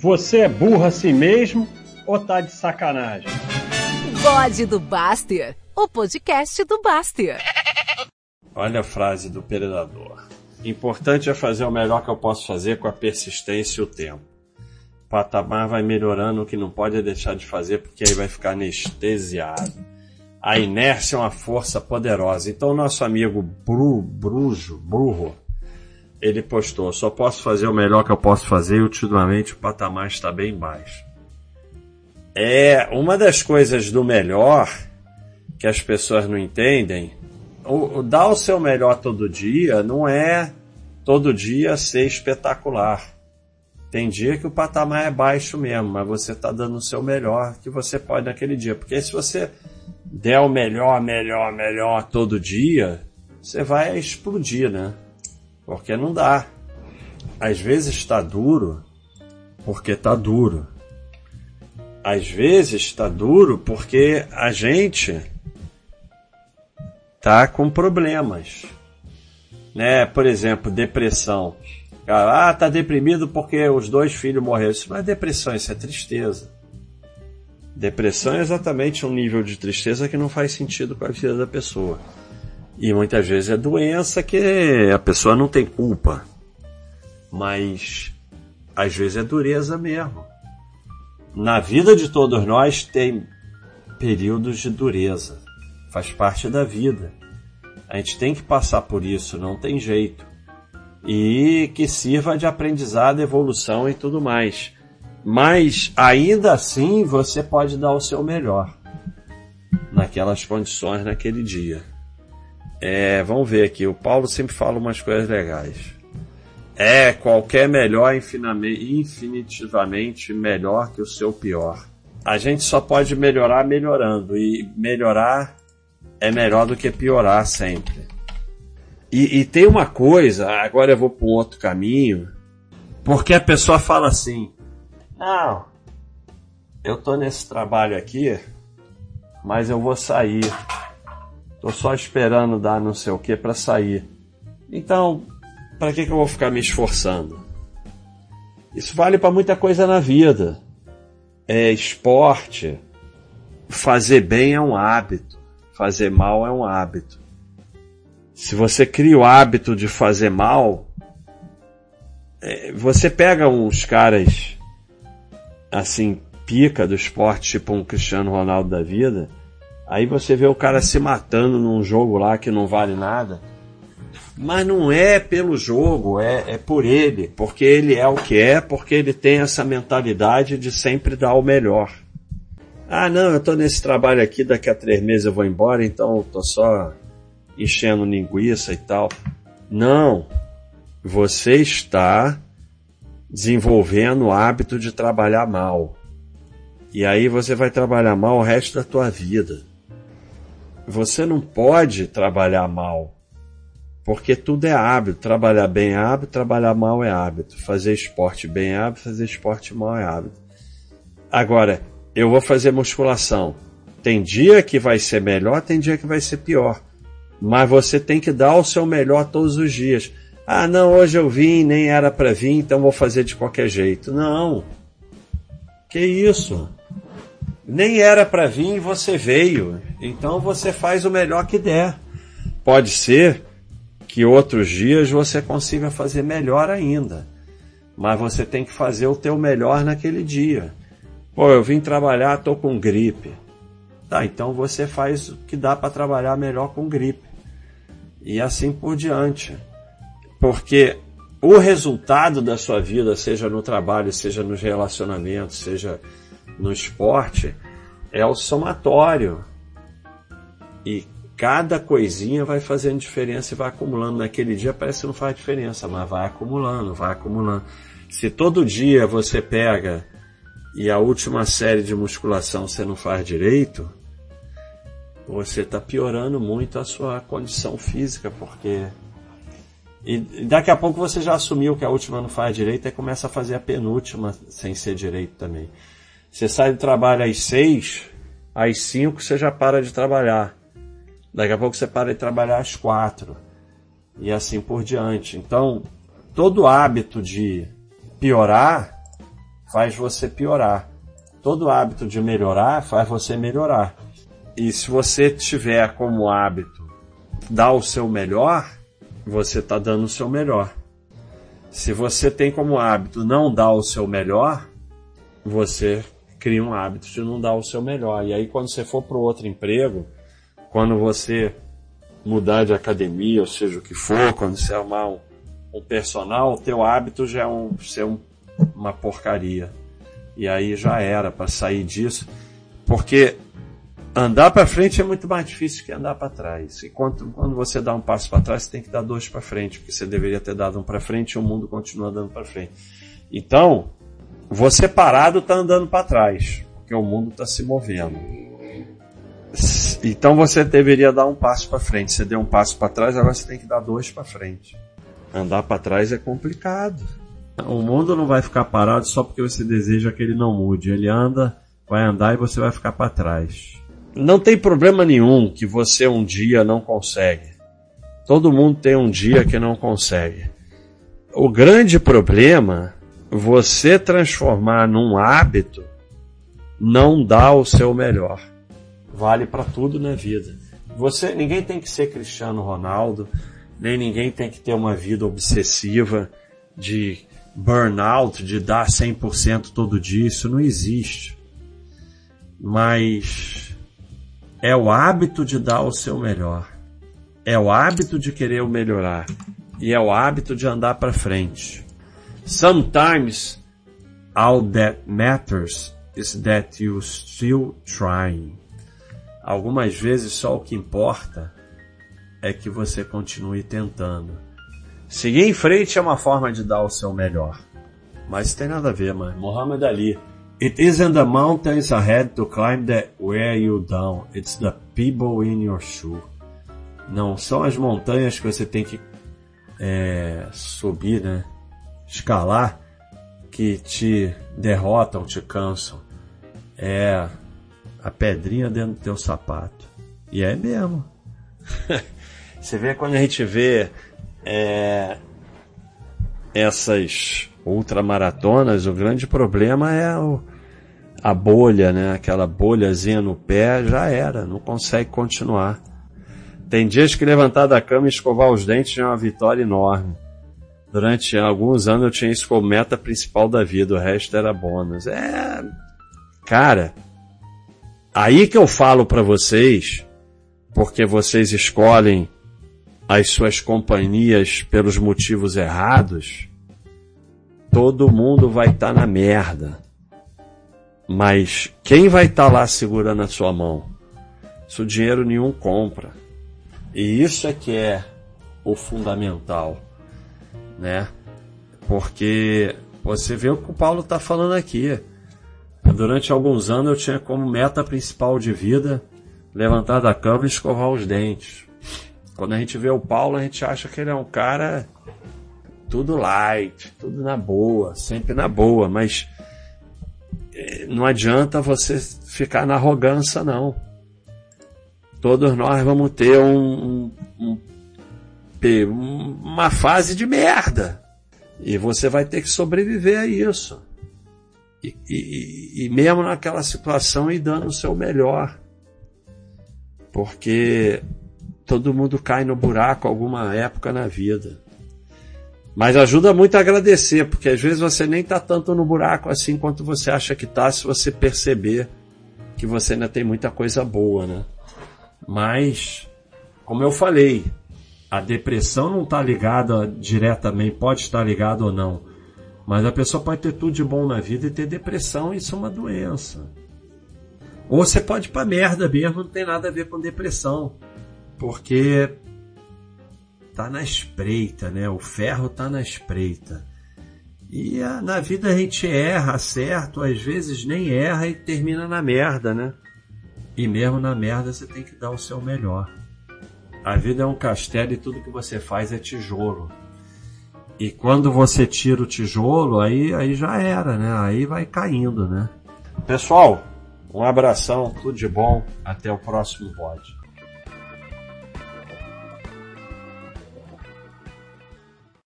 Você é burro assim mesmo ou tá de sacanagem? Bode do Baster, o podcast do Baster. Olha a frase do predador. Importante é fazer o melhor que eu posso fazer com a persistência e o tempo. O patamar vai melhorando, o que não pode é deixar de fazer, porque aí vai ficar anestesiado. A inércia é uma força poderosa. Então, nosso amigo Bru, Brujo, Burro, ele postou: só posso fazer o melhor que eu posso fazer e ultimamente o patamar está bem baixo. É uma das coisas do melhor que as pessoas não entendem. O, o dar o seu melhor todo dia não é todo dia ser espetacular. Tem dia que o patamar é baixo mesmo, mas você está dando o seu melhor que você pode naquele dia. Porque se você der o melhor, melhor, melhor todo dia, você vai explodir, né? Porque não dá. Às vezes está duro porque está duro. Às vezes está duro porque a gente tá com problemas. Né? Por exemplo, depressão. Ah, tá deprimido porque os dois filhos morreram. Isso não é depressão, isso é tristeza. Depressão é exatamente um nível de tristeza que não faz sentido com a vida da pessoa. E muitas vezes é doença que a pessoa não tem culpa. Mas às vezes é dureza mesmo. Na vida de todos nós tem períodos de dureza. Faz parte da vida. A gente tem que passar por isso, não tem jeito. E que sirva de aprendizado, evolução e tudo mais. Mas ainda assim você pode dar o seu melhor naquelas condições naquele dia. É, vamos ver aqui. O Paulo sempre fala umas coisas legais. É, qualquer melhor infinitivamente melhor que o seu pior. A gente só pode melhorar melhorando. E melhorar é melhor do que piorar sempre. E, e tem uma coisa, agora eu vou para um outro caminho, porque a pessoa fala assim: Não, eu tô nesse trabalho aqui, mas eu vou sair. Tô só esperando dar não sei o que para sair. Então, para que, que eu vou ficar me esforçando? Isso vale para muita coisa na vida. É esporte. Fazer bem é um hábito. Fazer mal é um hábito. Se você cria o hábito de fazer mal, é, você pega uns caras assim, pica do esporte, tipo um Cristiano Ronaldo da vida, Aí você vê o cara se matando num jogo lá que não vale nada. Mas não é pelo jogo, é, é por ele. Porque ele é o que é, porque ele tem essa mentalidade de sempre dar o melhor. Ah, não, eu tô nesse trabalho aqui, daqui a três meses eu vou embora, então eu tô só enchendo linguiça e tal. Não. Você está desenvolvendo o hábito de trabalhar mal. E aí você vai trabalhar mal o resto da tua vida. Você não pode trabalhar mal. Porque tudo é hábito. Trabalhar bem é hábito, trabalhar mal é hábito. Fazer esporte bem é hábito, fazer esporte mal é hábito. Agora, eu vou fazer musculação. Tem dia que vai ser melhor, tem dia que vai ser pior. Mas você tem que dar o seu melhor todos os dias. Ah, não, hoje eu vim, nem era para vir, então vou fazer de qualquer jeito. Não. Que isso? Nem era para vir e você veio. Então você faz o melhor que der. Pode ser que outros dias você consiga fazer melhor ainda. Mas você tem que fazer o teu melhor naquele dia. Pô, eu vim trabalhar, tô com gripe. Tá, então você faz o que dá para trabalhar melhor com gripe. E assim por diante. Porque o resultado da sua vida, seja no trabalho, seja nos relacionamentos, seja no esporte é o somatório. E cada coisinha vai fazendo diferença e vai acumulando. Naquele dia parece que não faz diferença, mas vai acumulando, vai acumulando. Se todo dia você pega e a última série de musculação você não faz direito, você está piorando muito a sua condição física, porque. E daqui a pouco você já assumiu que a última não faz direito e começa a fazer a penúltima sem ser direito também. Você sai do trabalho às seis, às cinco você já para de trabalhar. Daqui a pouco você para de trabalhar às quatro. E assim por diante. Então, todo hábito de piorar faz você piorar. Todo hábito de melhorar faz você melhorar. E se você tiver como hábito dar o seu melhor, você está dando o seu melhor. Se você tem como hábito não dar o seu melhor, você cria um hábito de não dar o seu melhor. E aí quando você for para outro emprego, quando você mudar de academia, ou seja o que for, quando você arrumar um, um personal, o teu hábito já é um, ser um, uma porcaria. E aí já era para sair disso, porque andar para frente é muito mais difícil que andar para trás. E quando, quando você dá um passo para trás, você tem que dar dois para frente, porque você deveria ter dado um para frente e o mundo continua dando para frente. Então, você parado está andando para trás, porque o mundo está se movendo. Então você deveria dar um passo para frente. Você deu um passo para trás, agora você tem que dar dois para frente. Andar para trás é complicado. O mundo não vai ficar parado só porque você deseja que ele não mude. Ele anda, vai andar e você vai ficar para trás. Não tem problema nenhum que você um dia não consegue. Todo mundo tem um dia que não consegue. O grande problema, você transformar num hábito, não dá o seu melhor. Vale para tudo na vida. Você, ninguém tem que ser Cristiano Ronaldo, nem ninguém tem que ter uma vida obsessiva de burnout, de dar 100% todo dia, isso não existe. Mas é o hábito de dar o seu melhor. É o hábito de querer melhorar. E é o hábito de andar para frente. Sometimes all that matters is that you still trying. Algumas vezes só o que importa é que você continue tentando. Seguir em frente é uma forma de dar o seu melhor. Mas tem nada a ver, mano. Muhammad Ali It isn't the mountains ahead to climb that wear you down. It's the people in your shoe. Não são as montanhas que você tem que é, subir, né? Escalar que te derrotam, te cansam. É a pedrinha dentro do teu sapato. E é mesmo. você vê quando a gente vê é, essas ultramaratonas, o grande problema é o, a bolha, né? Aquela bolhazinha no pé já era, não consegue continuar. Tem dias que levantar da cama e escovar os dentes é uma vitória enorme. Durante alguns anos eu tinha isso como meta principal da vida, o resto era bônus. É, cara, aí que eu falo para vocês, porque vocês escolhem as suas companhias pelos motivos errados, todo mundo vai estar tá na merda. Mas quem vai estar tá lá segurando a sua mão? Isso dinheiro nenhum compra. E isso é que é o fundamental, né? Porque você vê o que o Paulo está falando aqui. Durante alguns anos eu tinha como meta principal de vida levantar da cama e escovar os dentes. Quando a gente vê o Paulo, a gente acha que ele é um cara tudo light, tudo na boa, sempre na boa, mas eh, não adianta você ficar na arrogância, não. Todos nós vamos ter um, um, um, uma fase de merda. E você vai ter que sobreviver a isso. E, e, e mesmo naquela situação, ir dando o seu melhor. Porque todo mundo cai no buraco alguma época na vida. Mas ajuda muito a agradecer, porque às vezes você nem está tanto no buraco assim quanto você acha que está, se você perceber que você ainda tem muita coisa boa, né? Mas, como eu falei, a depressão não está ligada diretamente, pode estar ligada ou não. Mas a pessoa pode ter tudo de bom na vida e ter depressão, isso é uma doença. Ou você pode ir pra merda mesmo, não tem nada a ver com depressão. Porque tá na espreita, né? O ferro tá na espreita. E a, na vida a gente erra, certo? Às vezes nem erra e termina na merda, né? E mesmo na merda você tem que dar o seu melhor. A vida é um castelo e tudo que você faz é tijolo. E quando você tira o tijolo, aí, aí já era, né? Aí vai caindo, né? Pessoal, um abração, tudo de bom, até o próximo pod.